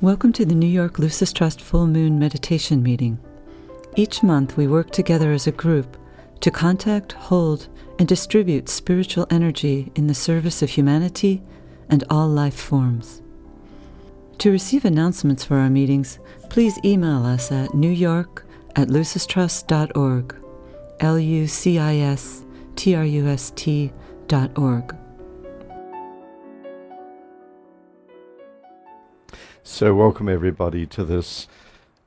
Welcome to the New York Lucis Trust Full Moon Meditation Meeting. Each month, we work together as a group to contact, hold, and distribute spiritual energy in the service of humanity and all life forms. To receive announcements for our meetings, please email us at newyork at lucistrust.org, L U C I S T R U S T dot org. So, welcome everybody to this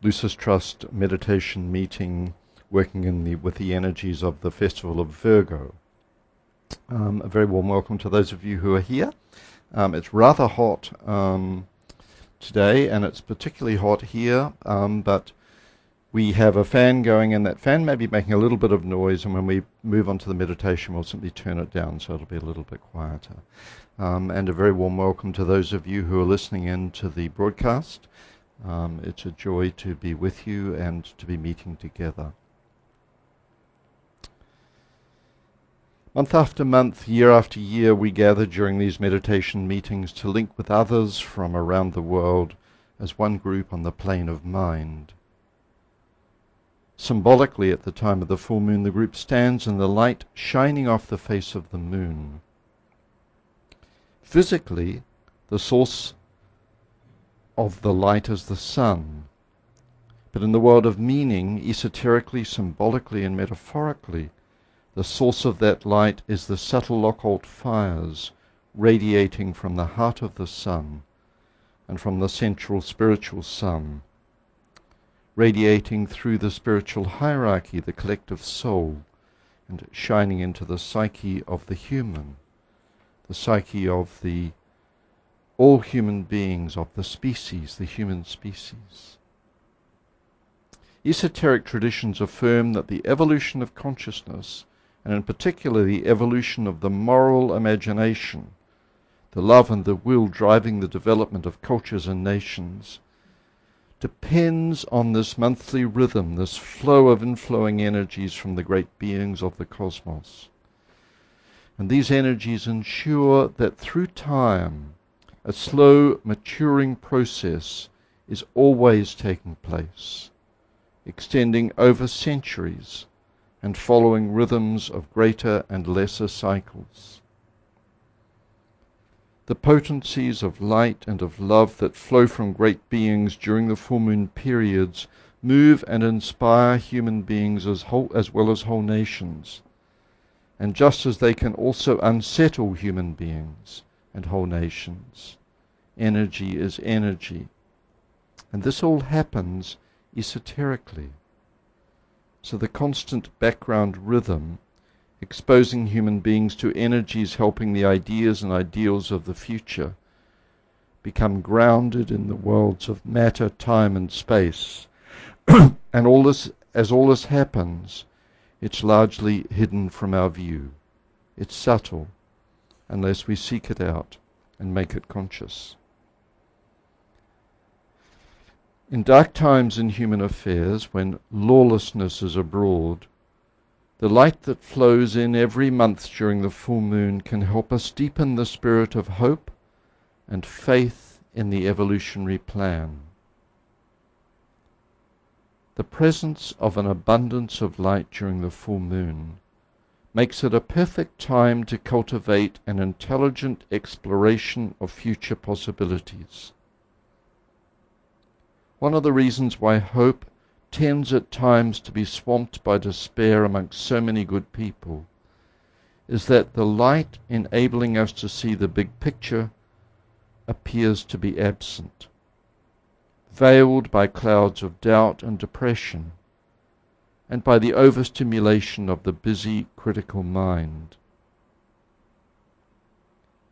Lucis Trust meditation meeting, working in the with the energies of the Festival of Virgo. Um, a very warm welcome to those of you who are here. Um, it's rather hot um, today, and it's particularly hot here, um, but we have a fan going, and that fan may be making a little bit of noise. And when we move on to the meditation, we'll simply turn it down so it'll be a little bit quieter. Um, and a very warm welcome to those of you who are listening in to the broadcast. Um, it's a joy to be with you and to be meeting together. Month after month, year after year, we gather during these meditation meetings to link with others from around the world as one group on the plane of mind. Symbolically, at the time of the full moon, the group stands in the light shining off the face of the moon. Physically, the source of the light is the sun. But in the world of meaning, esoterically, symbolically, and metaphorically, the source of that light is the subtle occult fires radiating from the heart of the sun and from the central spiritual sun, radiating through the spiritual hierarchy, the collective soul, and shining into the psyche of the human, the psyche of the all human beings, of the species, the human species. Esoteric traditions affirm that the evolution of consciousness and in particular the evolution of the moral imagination, the love and the will driving the development of cultures and nations, depends on this monthly rhythm, this flow of inflowing energies from the great beings of the cosmos. And these energies ensure that through time, a slow maturing process is always taking place, extending over centuries and following rhythms of greater and lesser cycles. The potencies of light and of love that flow from great beings during the full moon periods move and inspire human beings as, whole, as well as whole nations. And just as they can also unsettle human beings and whole nations, energy is energy. And this all happens esoterically. So the constant background rhythm, exposing human beings to energies helping the ideas and ideals of the future become grounded in the worlds of matter, time, and space. and all this, as all this happens, it's largely hidden from our view. It's subtle, unless we seek it out and make it conscious. In dark times in human affairs, when lawlessness is abroad, the light that flows in every month during the full moon can help us deepen the spirit of hope and faith in the evolutionary plan. The presence of an abundance of light during the full moon makes it a perfect time to cultivate an intelligent exploration of future possibilities. One of the reasons why hope tends at times to be swamped by despair amongst so many good people is that the light enabling us to see the big picture appears to be absent, veiled by clouds of doubt and depression, and by the overstimulation of the busy, critical mind.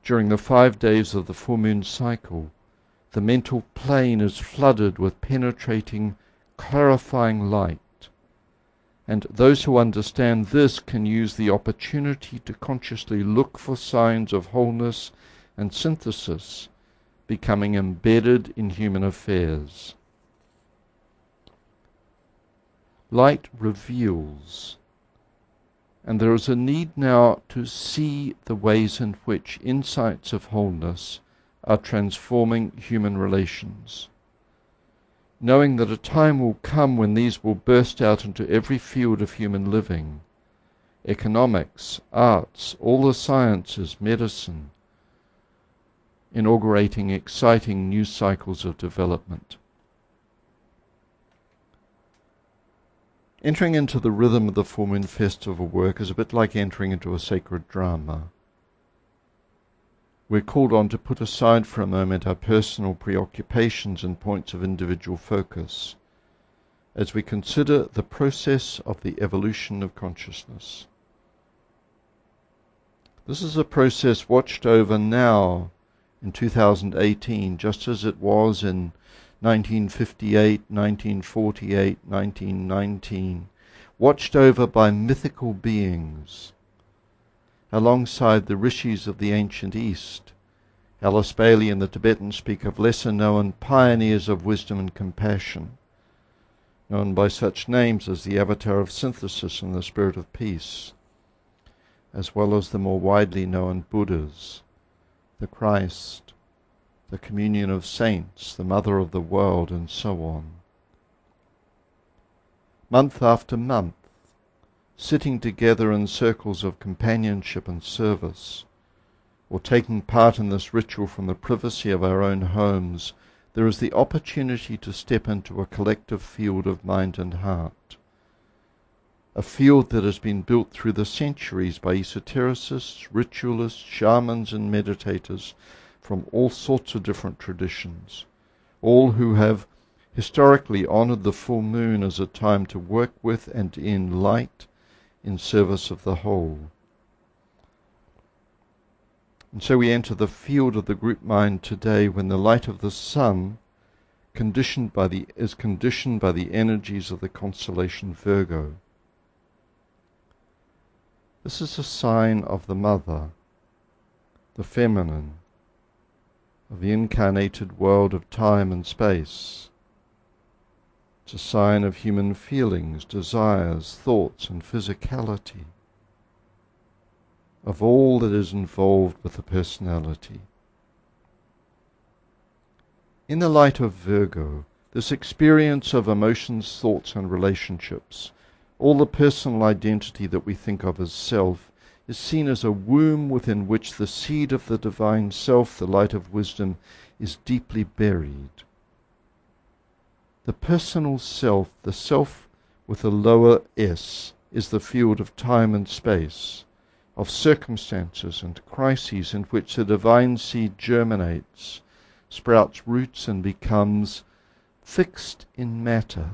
During the five days of the full moon cycle, the mental plane is flooded with penetrating, clarifying light. And those who understand this can use the opportunity to consciously look for signs of wholeness and synthesis becoming embedded in human affairs. Light reveals, and there is a need now to see the ways in which insights of wholeness are transforming human relations. Knowing that a time will come when these will burst out into every field of human living economics, arts, all the sciences, medicine, inaugurating exciting new cycles of development. Entering into the rhythm of the full moon festival work is a bit like entering into a sacred drama. We're called on to put aside for a moment our personal preoccupations and points of individual focus as we consider the process of the evolution of consciousness. This is a process watched over now in 2018, just as it was in 1958, 1948, 1919, watched over by mythical beings alongside the rishis of the ancient East. Alice Bailey and the Tibetans speak of lesser known pioneers of wisdom and compassion, known by such names as the Avatar of Synthesis and the Spirit of Peace, as well as the more widely known Buddhas, the Christ, the communion of saints, the Mother of the world, and so on. Month after month, sitting together in circles of companionship and service, or taking part in this ritual from the privacy of our own homes, there is the opportunity to step into a collective field of mind and heart. A field that has been built through the centuries by esotericists, ritualists, shamans, and meditators from all sorts of different traditions, all who have historically honored the full moon as a time to work with and in light in service of the whole. And so we enter the field of the group mind today when the light of the sun conditioned by the, is conditioned by the energies of the constellation Virgo. This is a sign of the mother, the feminine, of the incarnated world of time and space. It's a sign of human feelings, desires, thoughts, and physicality, of all that is involved with the personality. In the light of Virgo, this experience of emotions, thoughts, and relationships, all the personal identity that we think of as self, is seen as a womb within which the seed of the divine self, the light of wisdom, is deeply buried. The personal self, the self with a lower s, is the field of time and space, of circumstances and crises in which the divine seed germinates, sprouts roots, and becomes fixed in matter.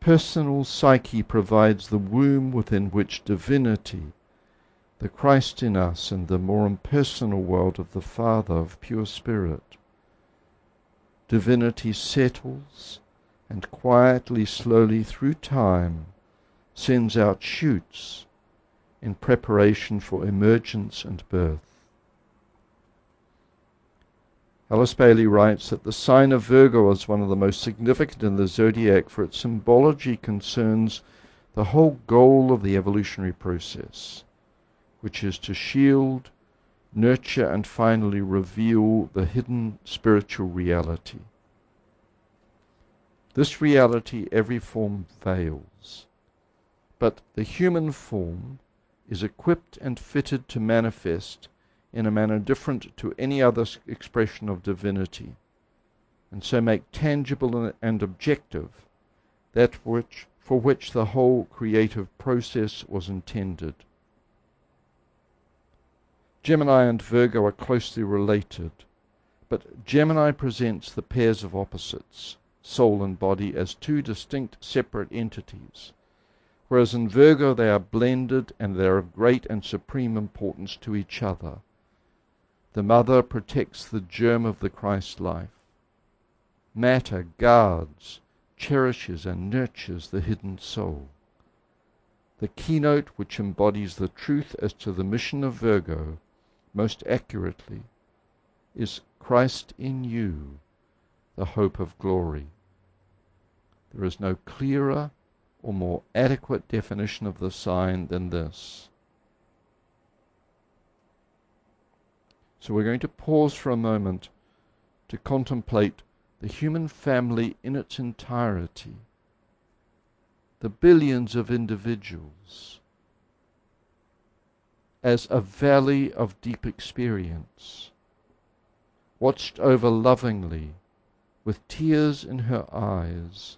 Personal psyche provides the womb within which divinity, the Christ in us, and the more impersonal world of the Father of pure spirit, divinity settles and quietly, slowly through time sends out shoots in preparation for emergence and birth. Alice Bailey writes that the sign of Virgo is one of the most significant in the zodiac for its symbology concerns the whole goal of the evolutionary process, which is to shield, nurture, and finally reveal the hidden spiritual reality. This reality, every form veils. But the human form is equipped and fitted to manifest in a manner different to any other expression of divinity, and so make tangible and objective that which, for which the whole creative process was intended. Gemini and Virgo are closely related, but Gemini presents the pairs of opposites, soul and body, as two distinct separate entities, whereas in Virgo they are blended and they are of great and supreme importance to each other. The mother protects the germ of the Christ life. Matter guards, cherishes, and nurtures the hidden soul. The keynote which embodies the truth as to the mission of Virgo most accurately is Christ in you, the hope of glory. There is no clearer or more adequate definition of the sign than this. So we're going to pause for a moment to contemplate the human family in its entirety, the billions of individuals, as a valley of deep experience, watched over lovingly with tears in her eyes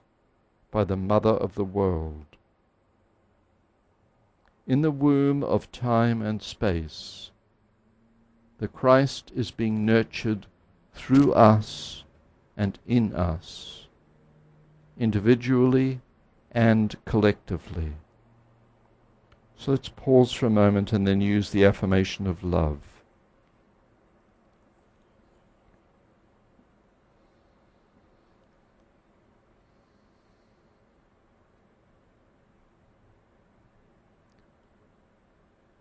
by the Mother of the world. In the womb of time and space, the Christ is being nurtured through us and in us, individually and collectively. So let's pause for a moment and then use the affirmation of love.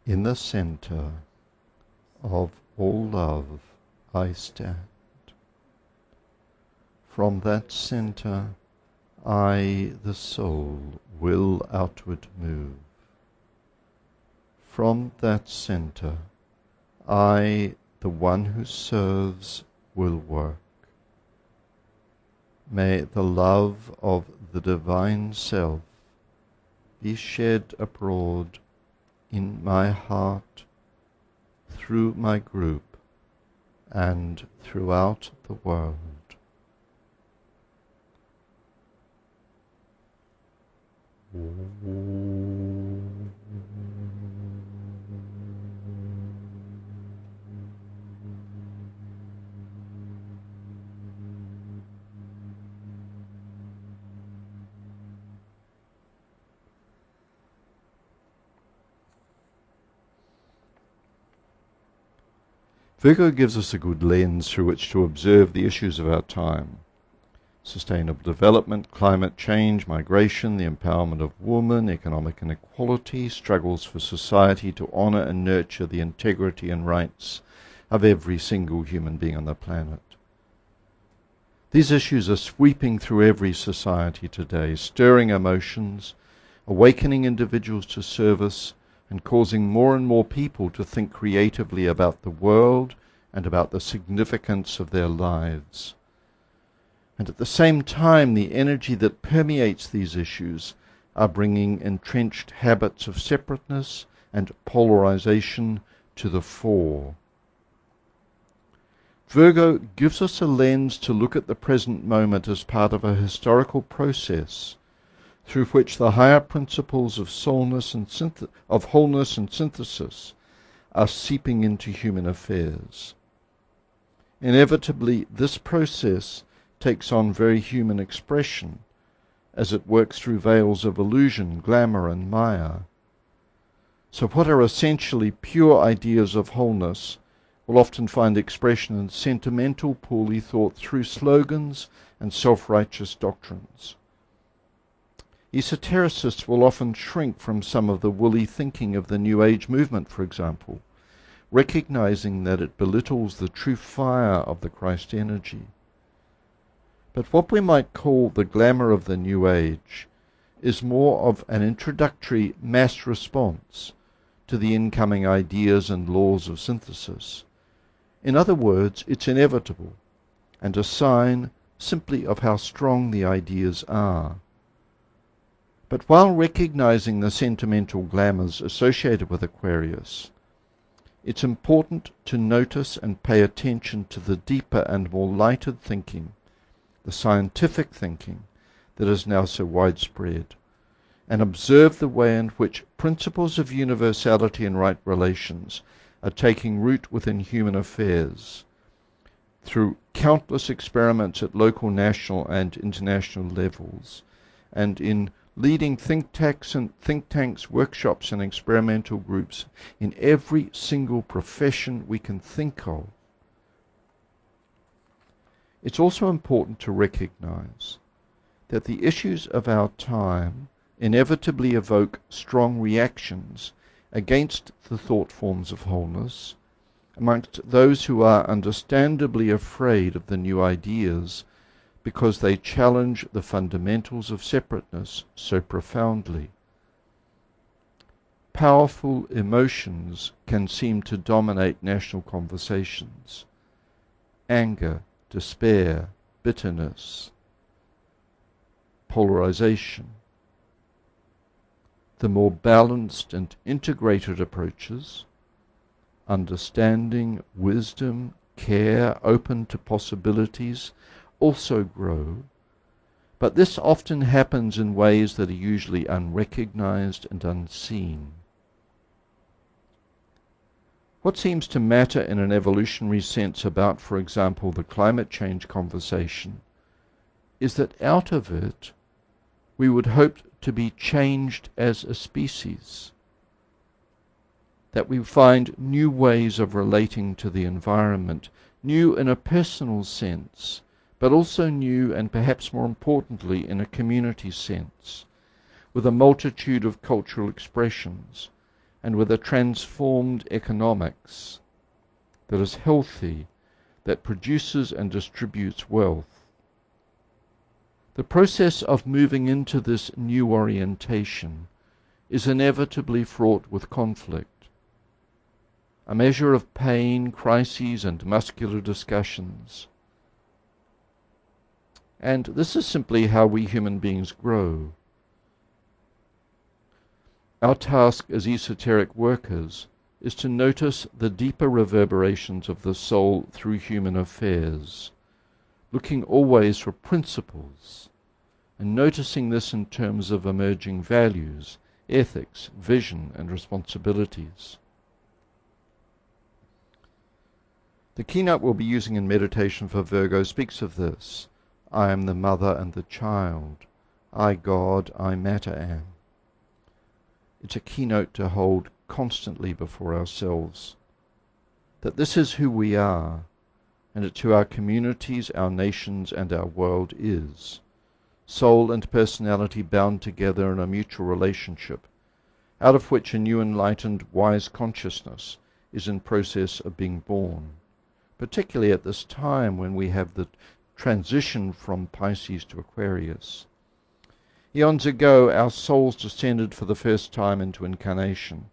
In the center of all love I stand. From that center I, the soul, will outward move. From that center I, the one who serves, will work. May the love of the Divine Self be shed abroad in my heart, through my group, and throughout the world. Virgo gives us a good lens through which to observe the issues of our time. Sustainable development, climate change, migration, the empowerment of women, economic inequality, struggles for society to honour and nurture the integrity and rights of every single human being on the planet. These issues are sweeping through every society today, stirring emotions, awakening individuals to service, and causing more and more people to think creatively about the world and about the significance of their lives. And at the same time, the energy that permeates these issues are bringing entrenched habits of separateness and polarization to the fore. Virgo gives us a lens to look at the present moment as part of a historical process through which the higher principles of synth- of wholeness and synthesis are seeping into human affairs. Inevitably, this process takes on very human expression as it works through veils of illusion, glamour, and maya. So, what are essentially pure ideas of wholeness will often find expression in sentimental, poorly thought through slogans and self righteous doctrines. Esotericists will often shrink from some of the woolly thinking of the New Age movement, for example, recognizing that it belittles the true fire of the Christ energy. But what we might call the glamour of the New Age is more of an introductory mass response to the incoming ideas and laws of synthesis. In other words, it's inevitable and a sign simply of how strong the ideas are. But while recognizing the sentimental glamours associated with Aquarius, it's important to notice and pay attention to the deeper and more lighted thinking, the scientific thinking that is now so widespread, and observe the way in which principles of universality and right relations are taking root within human affairs. Through countless experiments at local, national, and international levels, and in leading think tanks and think tanks, workshops and experimental groups in every single profession we can think of. It's also important to recognize that the issues of our time inevitably evoke strong reactions against the thought forms of wholeness amongst those who are understandably afraid of the new ideas because they challenge the fundamentals of separateness so profoundly. Powerful emotions can seem to dominate national conversations. Anger, despair, bitterness, polarization. The more balanced and integrated approaches, understanding, wisdom, care, open to possibilities, also grow. But this often happens in ways that are usually unrecognized and unseen. What seems to matter in an evolutionary sense about, for example, the climate change conversation is that out of it we would hope to be changed as a species. That we find new ways of relating to the environment, new in a personal sense, but also new and perhaps more importantly in a community sense, with a multitude of cultural expressions and with a transformed economics that is healthy, that produces and distributes wealth. The process of moving into this new orientation is inevitably fraught with conflict. A measure of pain, crises, and muscular discussions. And this is simply how we human beings grow. Our task as esoteric workers is to notice the deeper reverberations of the soul through human affairs, looking always for principles, and noticing this in terms of emerging values, ethics, vision, and responsibilities. The keynote we'll be using in meditation for Virgo speaks of this. I am the mother and the child. I, God, I matter am. It's a keynote to hold constantly before ourselves. That this is who we are, and it's who our communities, our nations, and our world is. Soul and personality bound together in a mutual relationship, out of which a new enlightened, wise consciousness is in process of being born, particularly at this time when we have the transition from Pisces to Aquarius. Eons ago, our souls descended for the first time into incarnation.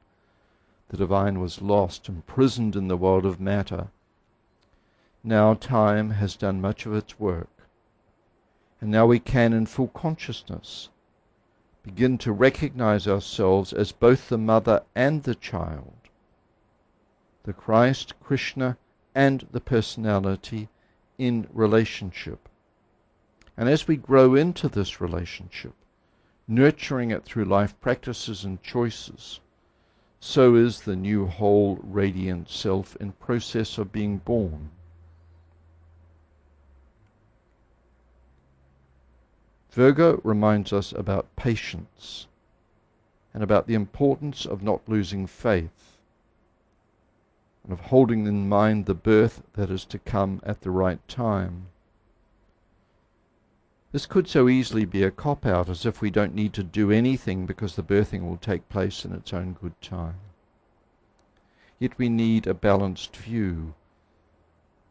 The divine was lost, imprisoned in the world of matter. Now time has done much of its work. And now we can, in full consciousness, begin to recognize ourselves as both the mother and the child, the Christ, Krishna, and the personality in relationship. And as we grow into this relationship, nurturing it through life practices and choices, so is the new whole radiant self in process of being born. Virgo reminds us about patience and about the importance of not losing faith and of holding in mind the birth that is to come at the right time. This could so easily be a cop out, as if we don't need to do anything because the birthing will take place in its own good time. Yet we need a balanced view.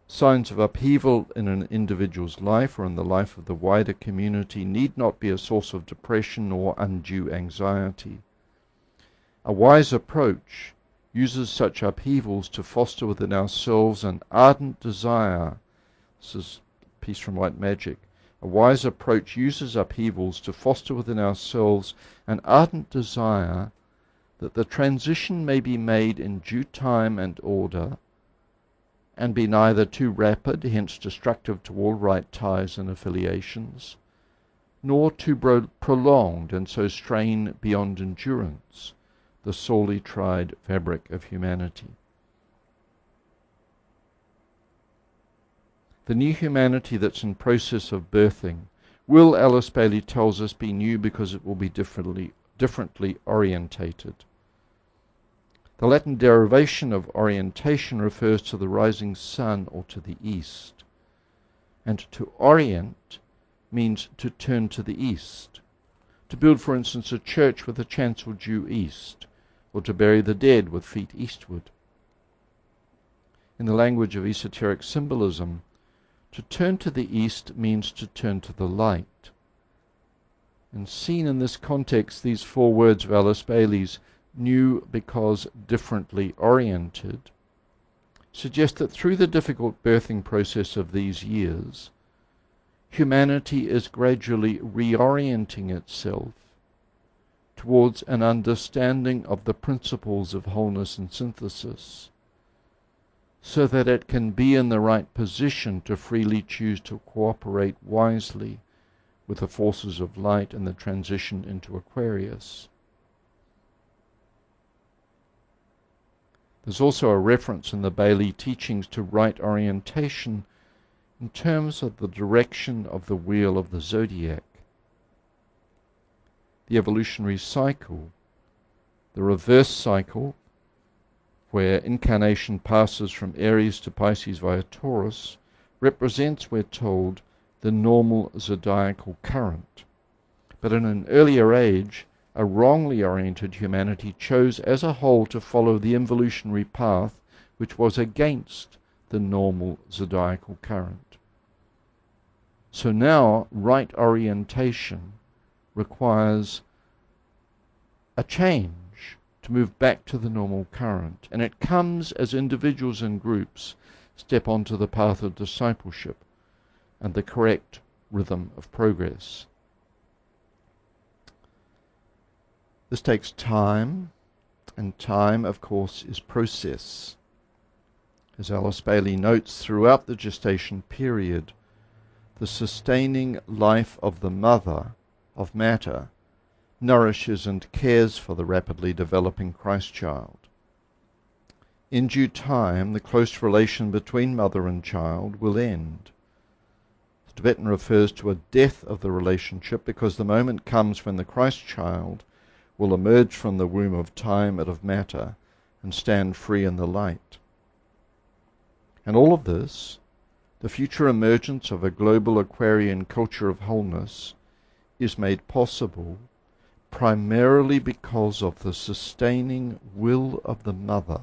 Signs of upheaval in an individual's life or in the life of the wider community need not be a source of depression or undue anxiety. A wise approach uses such upheavals to foster within ourselves an ardent desire. This is a piece from White Magic a wise approach uses upheavals to foster within ourselves an ardent desire that the transition may be made in due time and order, and be neither too rapid, hence destructive to all right ties and affiliations, nor too prolonged and so strain beyond endurance the sorely tried fabric of humanity. The new humanity that's in process of birthing will, Alice Bailey tells us, be new because it will be differently, differently orientated. The Latin derivation of orientation refers to the rising sun or to the east. And to orient means to turn to the east. To build, for instance, a church with a chancel due east, or to bury the dead with feet eastward. In the language of esoteric symbolism, to turn to the east means to turn to the light. And seen in this context, these four words of Alice Bailey's, new because differently oriented, suggest that through the difficult birthing process of these years, humanity is gradually reorienting itself towards an understanding of the principles of wholeness and synthesis so that it can be in the right position to freely choose to cooperate wisely with the forces of light and the transition into Aquarius. There's also a reference in the Bailey teachings to right orientation in terms of the direction of the wheel of the zodiac. The evolutionary cycle, the reverse cycle, where incarnation passes from Aries to Pisces via Taurus, represents, we're told, the normal zodiacal current. But in an earlier age, a wrongly oriented humanity chose as a whole to follow the evolutionary path which was against the normal zodiacal current. So now, right orientation requires a change to move back to the normal current. And it comes as individuals and groups step onto the path of discipleship and the correct rhythm of progress. This takes time, and time, of course, is process. As Alice Bailey notes, throughout the gestation period, the sustaining life of the mother, of matter, nourishes and cares for the rapidly developing Christ child. In due time, the close relation between mother and child will end. The Tibetan refers to a death of the relationship because the moment comes when the Christ child will emerge from the womb of time and of matter and stand free in the light. And all of this, the future emergence of a global Aquarian culture of wholeness, is made possible primarily because of the sustaining will of the mother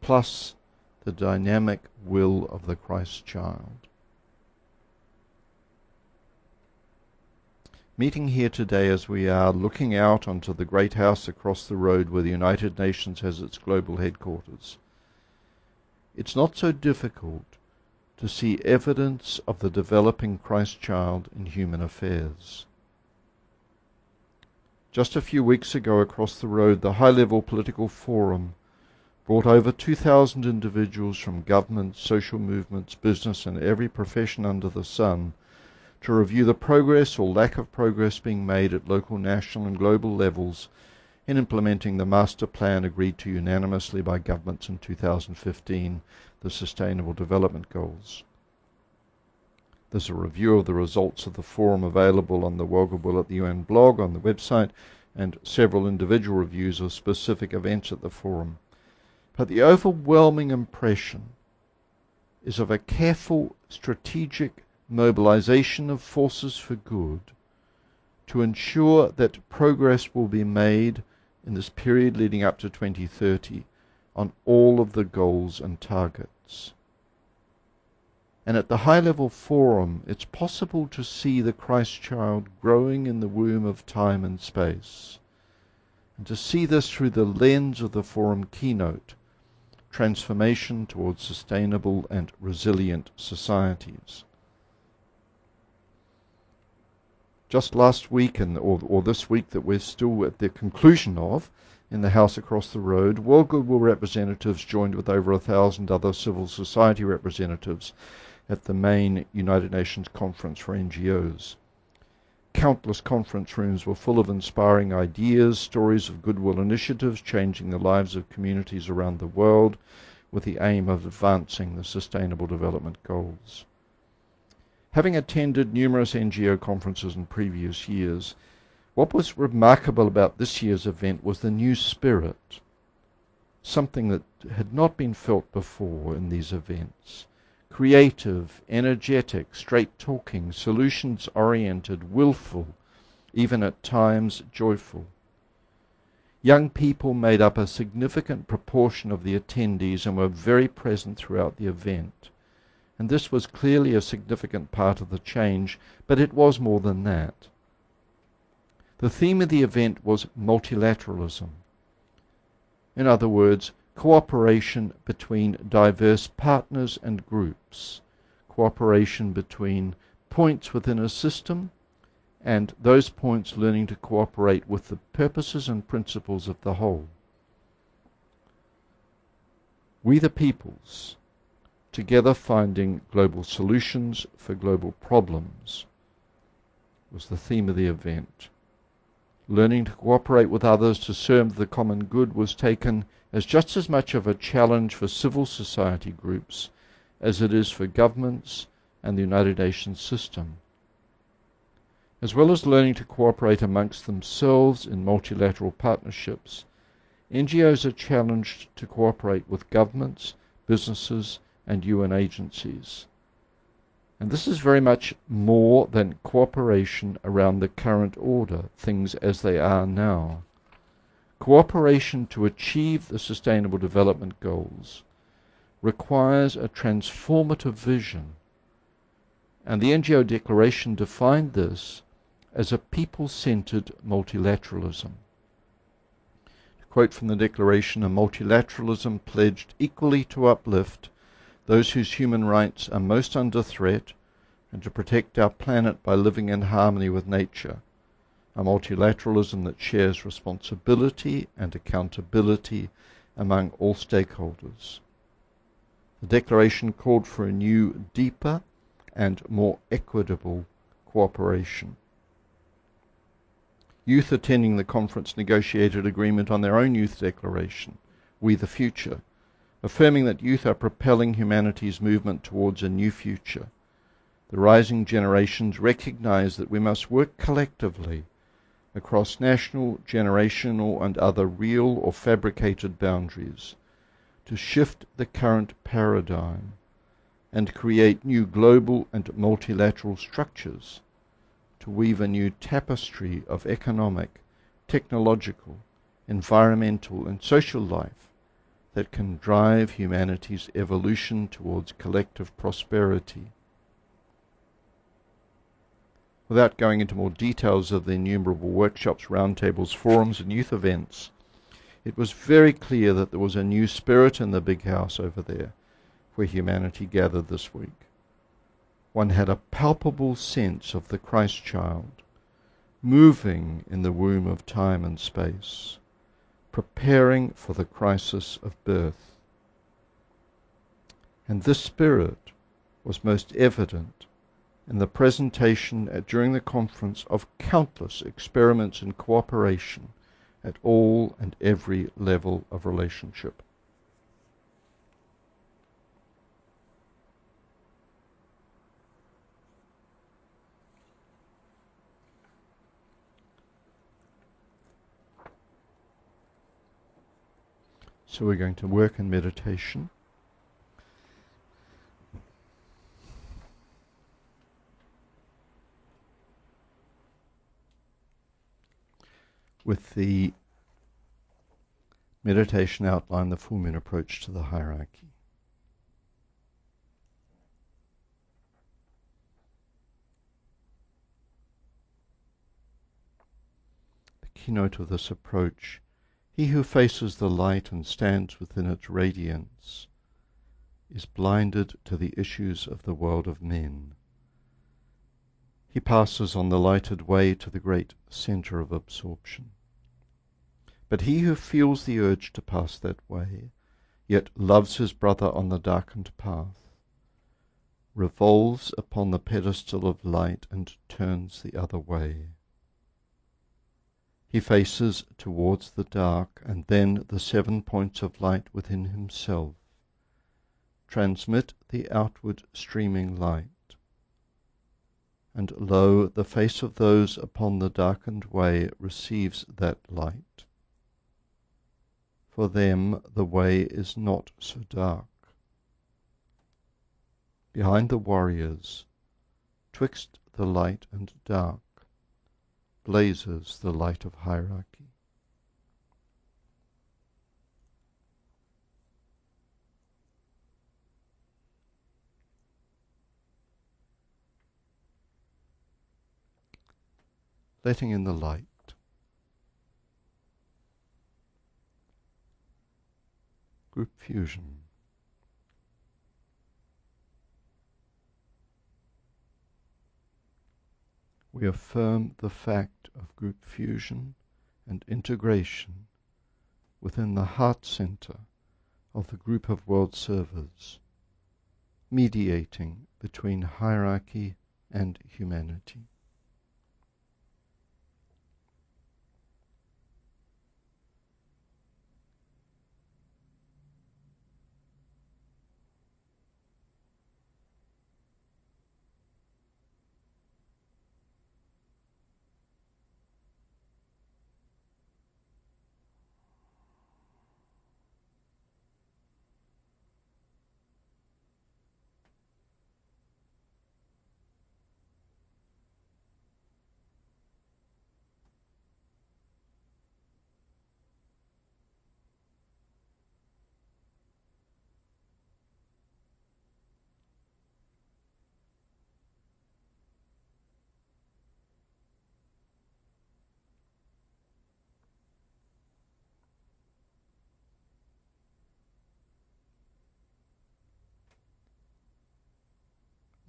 plus the dynamic will of the Christ child. Meeting here today as we are looking out onto the great house across the road where the United Nations has its global headquarters, it's not so difficult to see evidence of the developing Christ child in human affairs. Just a few weeks ago, across the road, the High Level Political Forum brought over 2,000 individuals from government, social movements, business, and every profession under the sun to review the progress or lack of progress being made at local, national, and global levels in implementing the master plan agreed to unanimously by governments in 2015, the Sustainable Development Goals. There's a review of the results of the forum available on the Wagga at the UN blog on the website and several individual reviews of specific events at the forum. But the overwhelming impression is of a careful strategic mobilization of forces for good to ensure that progress will be made in this period leading up to 2030 on all of the goals and targets. And at the high level forum, it's possible to see the Christ child growing in the womb of time and space. And to see this through the lens of the forum keynote transformation towards sustainable and resilient societies. Just last week, and, or, or this week that we're still at the conclusion of, in the house across the road, World Goodwill representatives joined with over a thousand other civil society representatives at the main United Nations conference for NGOs. Countless conference rooms were full of inspiring ideas, stories of goodwill initiatives changing the lives of communities around the world with the aim of advancing the Sustainable Development Goals. Having attended numerous NGO conferences in previous years, what was remarkable about this year's event was the new spirit, something that had not been felt before in these events creative, energetic, straight talking, solutions oriented, willful, even at times joyful. Young people made up a significant proportion of the attendees and were very present throughout the event. And this was clearly a significant part of the change, but it was more than that. The theme of the event was multilateralism. In other words, cooperation between diverse partners and groups, cooperation between points within a system, and those points learning to cooperate with the purposes and principles of the whole. We the peoples, together finding global solutions for global problems, was the theme of the event. Learning to cooperate with others to serve the common good was taken as just as much of a challenge for civil society groups as it is for governments and the United Nations system. As well as learning to cooperate amongst themselves in multilateral partnerships, NGOs are challenged to cooperate with governments, businesses, and UN agencies. And this is very much more than cooperation around the current order, things as they are now. Cooperation to achieve the Sustainable Development Goals requires a transformative vision. And the NGO Declaration defined this as a people centered multilateralism. To quote from the Declaration, a multilateralism pledged equally to uplift those whose human rights are most under threat and to protect our planet by living in harmony with nature. A multilateralism that shares responsibility and accountability among all stakeholders. The Declaration called for a new, deeper, and more equitable cooperation. Youth attending the conference negotiated agreement on their own youth declaration, We the Future, affirming that youth are propelling humanity's movement towards a new future. The rising generations recognize that we must work collectively across national, generational, and other real or fabricated boundaries to shift the current paradigm and create new global and multilateral structures to weave a new tapestry of economic, technological, environmental, and social life that can drive humanity's evolution towards collective prosperity. Without going into more details of the innumerable workshops, roundtables, forums, and youth events, it was very clear that there was a new spirit in the big house over there where humanity gathered this week one had a palpable sense of the Christ child moving in the womb of time and space, preparing for the crisis of birth. And this spirit was most evident in the presentation at, during the conference of countless experiments in cooperation at all and every level of relationship. So we're going to work in meditation. With the meditation outline, the full moon approach to the hierarchy. The keynote of this approach he who faces the light and stands within its radiance is blinded to the issues of the world of men. He passes on the lighted way to the great centre of absorption. But he who feels the urge to pass that way, yet loves his brother on the darkened path, revolves upon the pedestal of light and turns the other way. He faces towards the dark, and then the seven points of light within himself transmit the outward streaming light. And lo, the face of those upon the darkened way receives that light. For them the way is not so dark. Behind the warriors, twixt the light and dark, blazes the light of hierarchy. Letting in the light. Group fusion. We affirm the fact of group fusion and integration within the heart center of the group of world servers, mediating between hierarchy and humanity.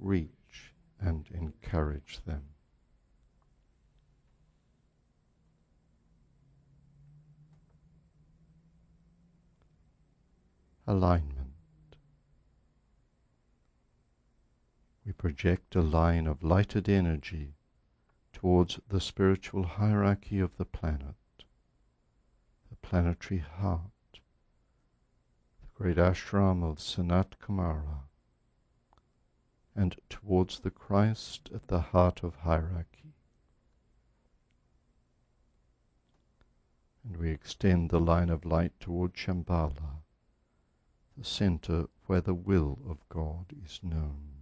reach and encourage them. Alignment. We project a line of lighted energy towards the spiritual hierarchy of the planet, the planetary heart, the great ashram of Sanat Kumara, and towards the Christ at the heart of hierarchy. And we extend the line of light toward Shambhala, the center where the will of God is known.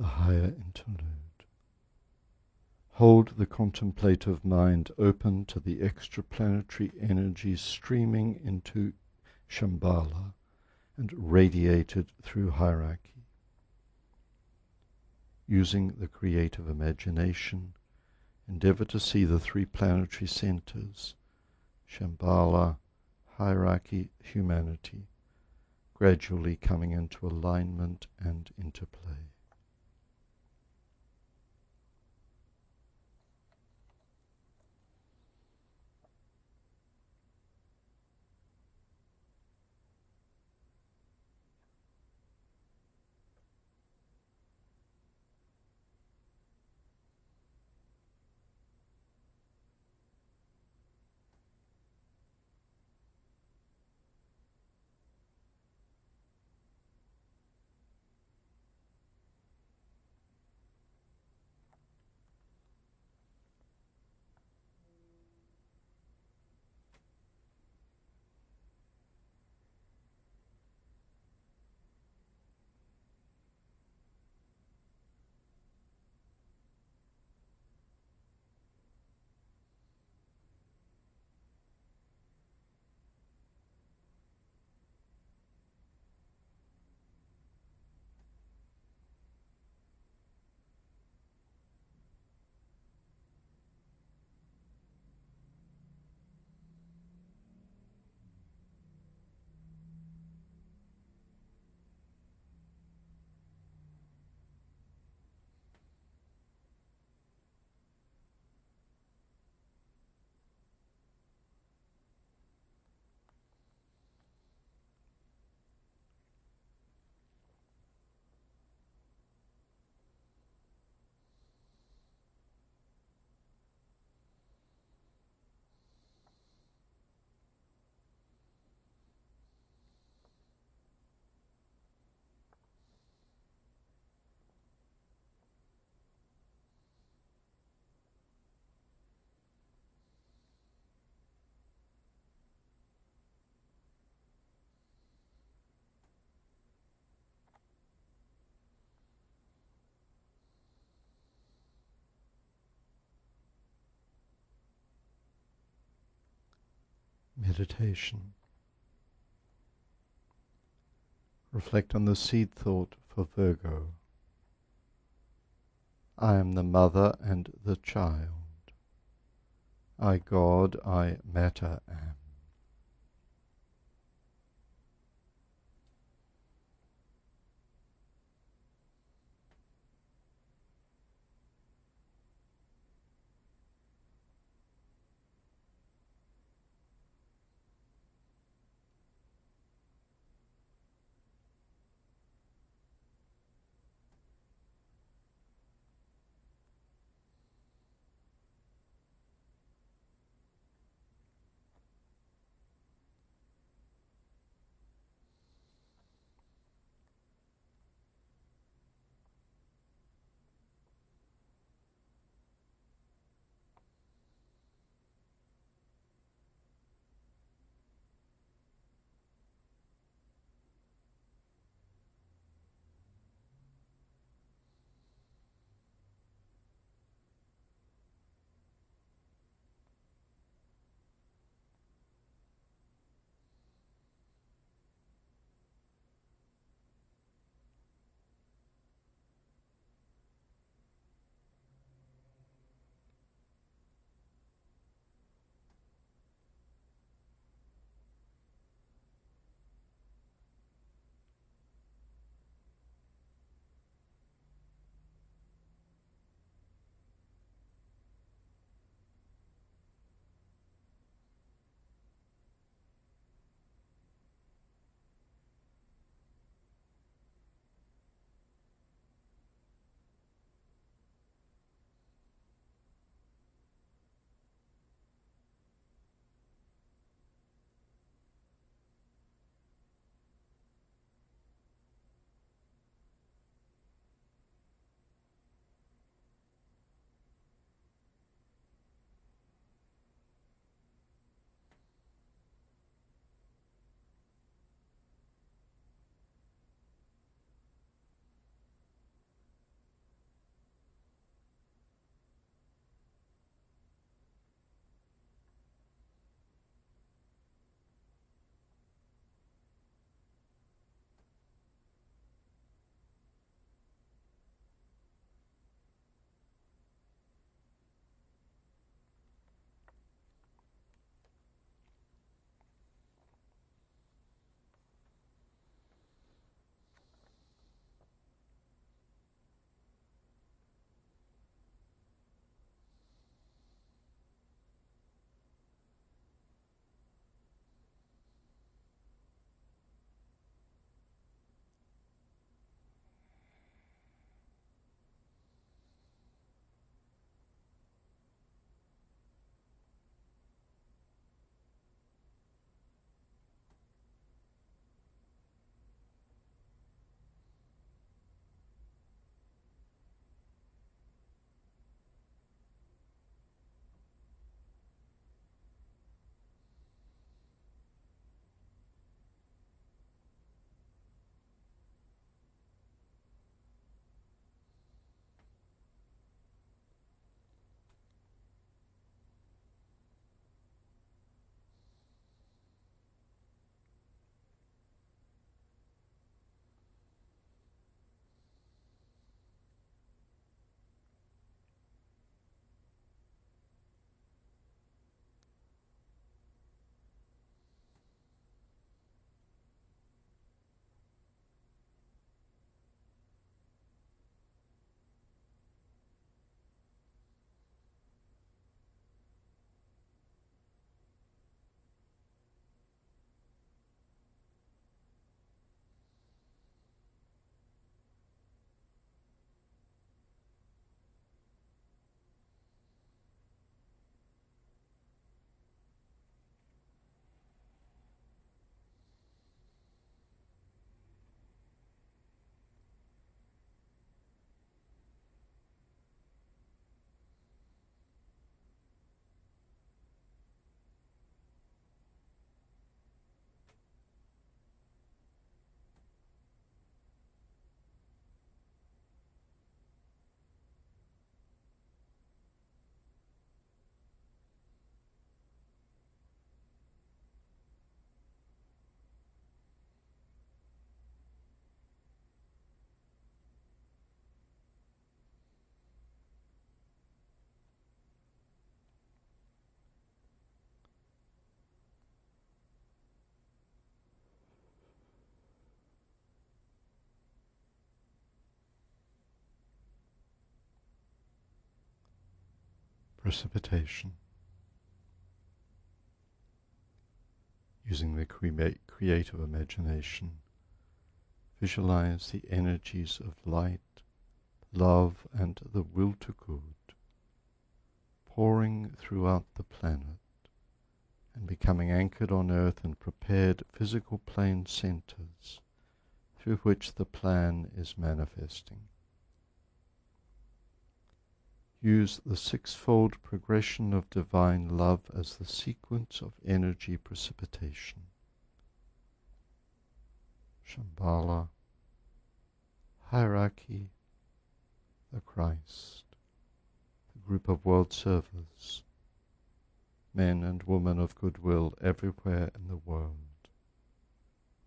A higher interlude. Hold the contemplative mind open to the extraplanetary energies streaming into Shambhala and radiated through hierarchy. Using the creative imagination, endeavor to see the three planetary centers Shambhala, hierarchy, humanity, gradually coming into alignment and interplay. Meditation. Reflect on the seed thought for Virgo. I am the mother and the child. I God, I matter am. Precipitation. Using the creative imagination, visualize the energies of light, love, and the will to good pouring throughout the planet and becoming anchored on earth in prepared physical plane centers through which the plan is manifesting. Use the sixfold progression of divine love as the sequence of energy precipitation. Shambhala, hierarchy, the Christ, the group of world servers, men and women of goodwill everywhere in the world,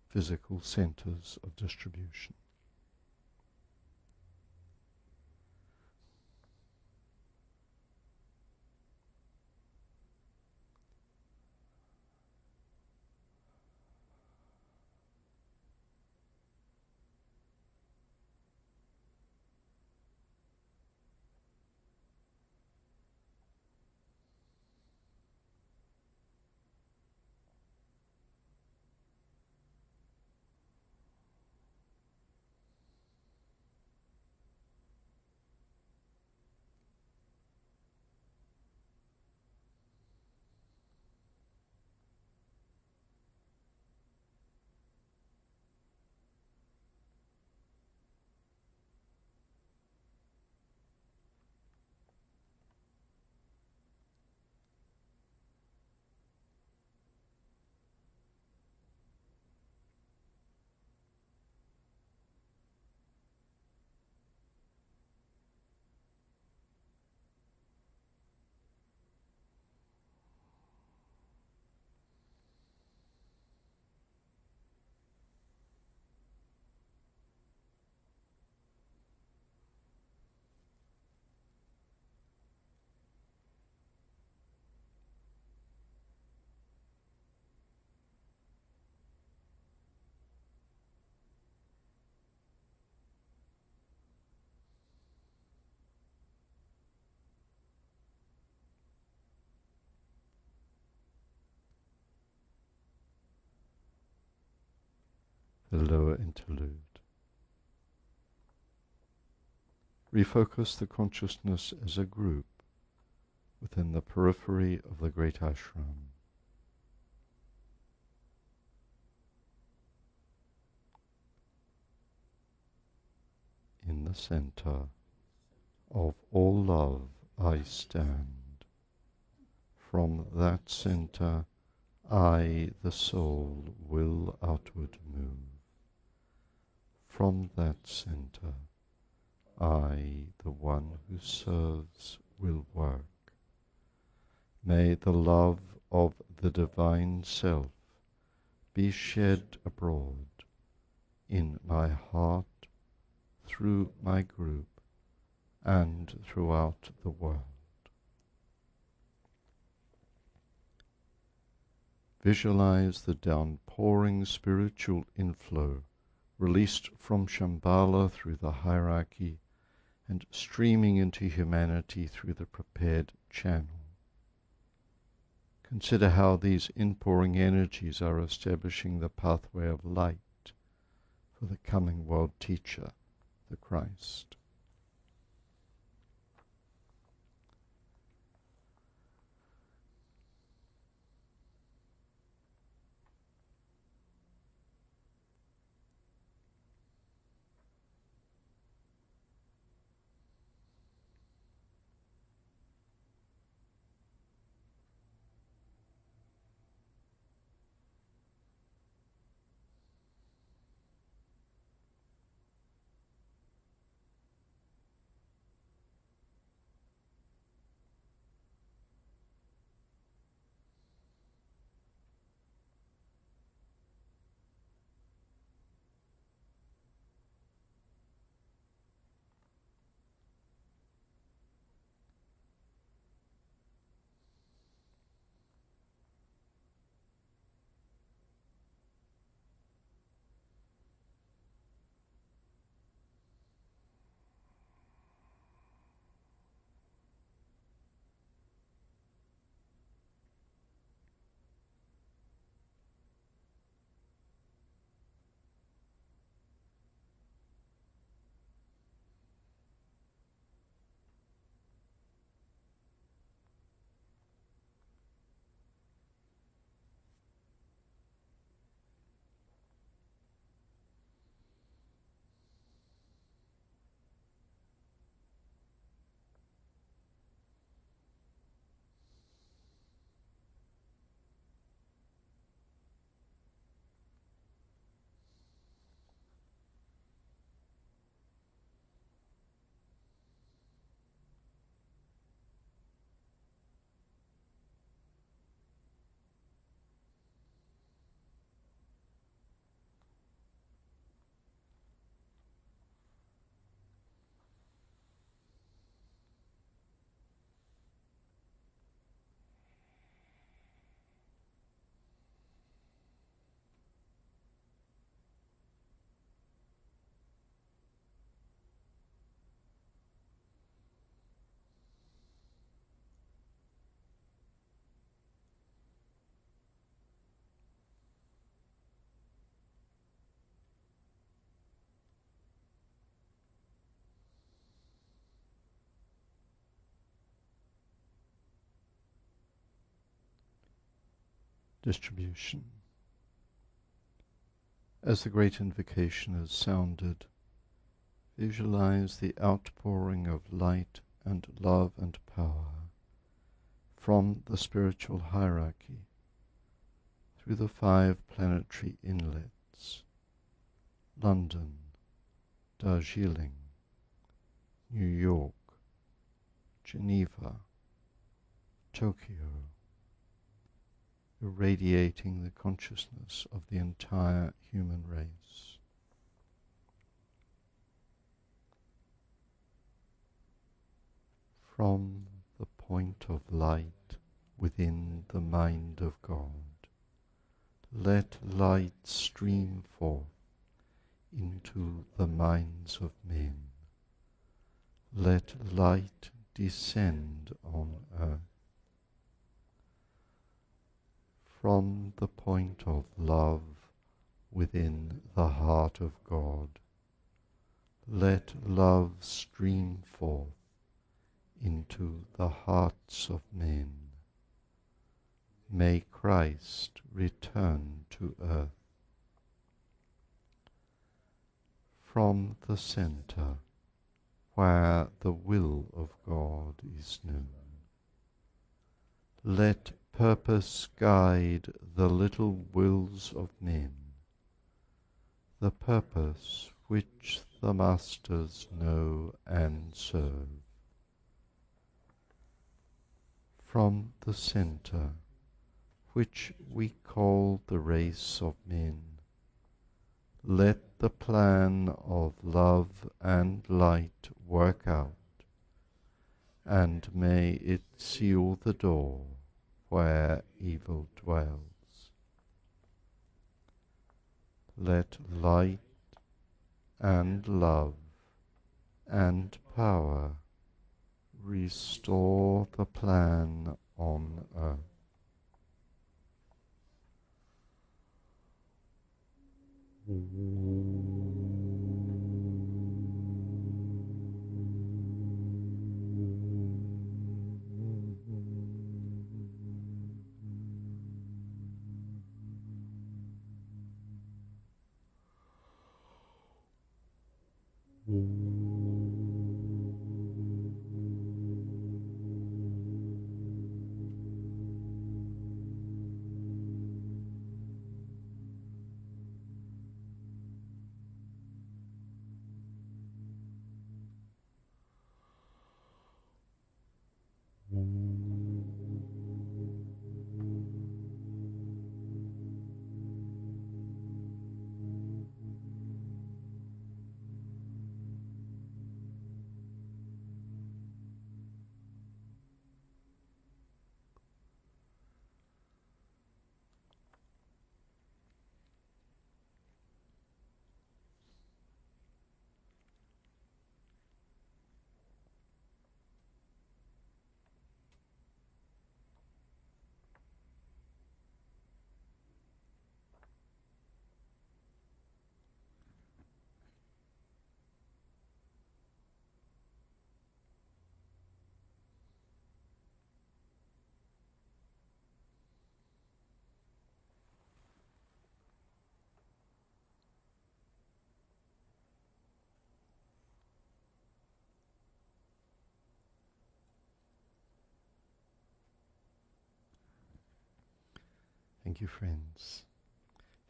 physical centers of distribution. The lower interlude. Refocus the consciousness as a group within the periphery of the great ashram. In the center of all love I stand. From that center I, the soul, will outward move from that center, I, the one who serves, will work. May the love of the Divine Self be shed abroad in my heart, through my group, and throughout the world. Visualize the downpouring spiritual inflow released from Shambhala through the hierarchy and streaming into humanity through the prepared channel. Consider how these inpouring energies are establishing the pathway of light for the coming world teacher, the Christ. Distribution. As the great invocation is sounded, visualize the outpouring of light and love and power from the spiritual hierarchy through the five planetary inlets London, Darjeeling, New York, Geneva, Tokyo, irradiating the consciousness of the entire human race. From the point of light within the mind of God, let light stream forth into the minds of men. Let light descend on earth. From the point of love within the heart of God. Let love stream forth into the hearts of men. May Christ return to earth. From the center, where the will of God is known, let purpose guide the little wills of men, the purpose which the masters know and serve. From the centre, which we call the race of men, let the plan of love and light work out, and may it seal the door where evil dwells. Let light and love and power restore the plan on earth. Mm. Thank you, friends.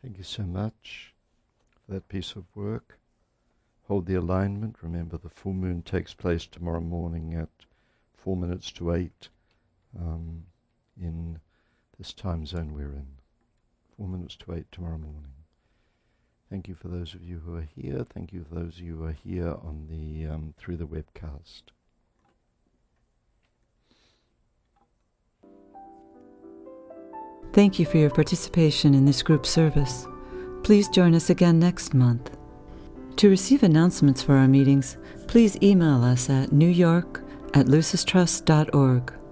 Thank you so much for that piece of work. Hold the alignment. Remember, the full moon takes place tomorrow morning at four minutes to eight um, in this time zone we're in. Four minutes to eight tomorrow morning. Thank you for those of you who are here. Thank you for those of you who are here on the um, through the webcast. Thank you for your participation in this group service. Please join us again next month. To receive announcements for our meetings, please email us at newyork at lucistrust.org.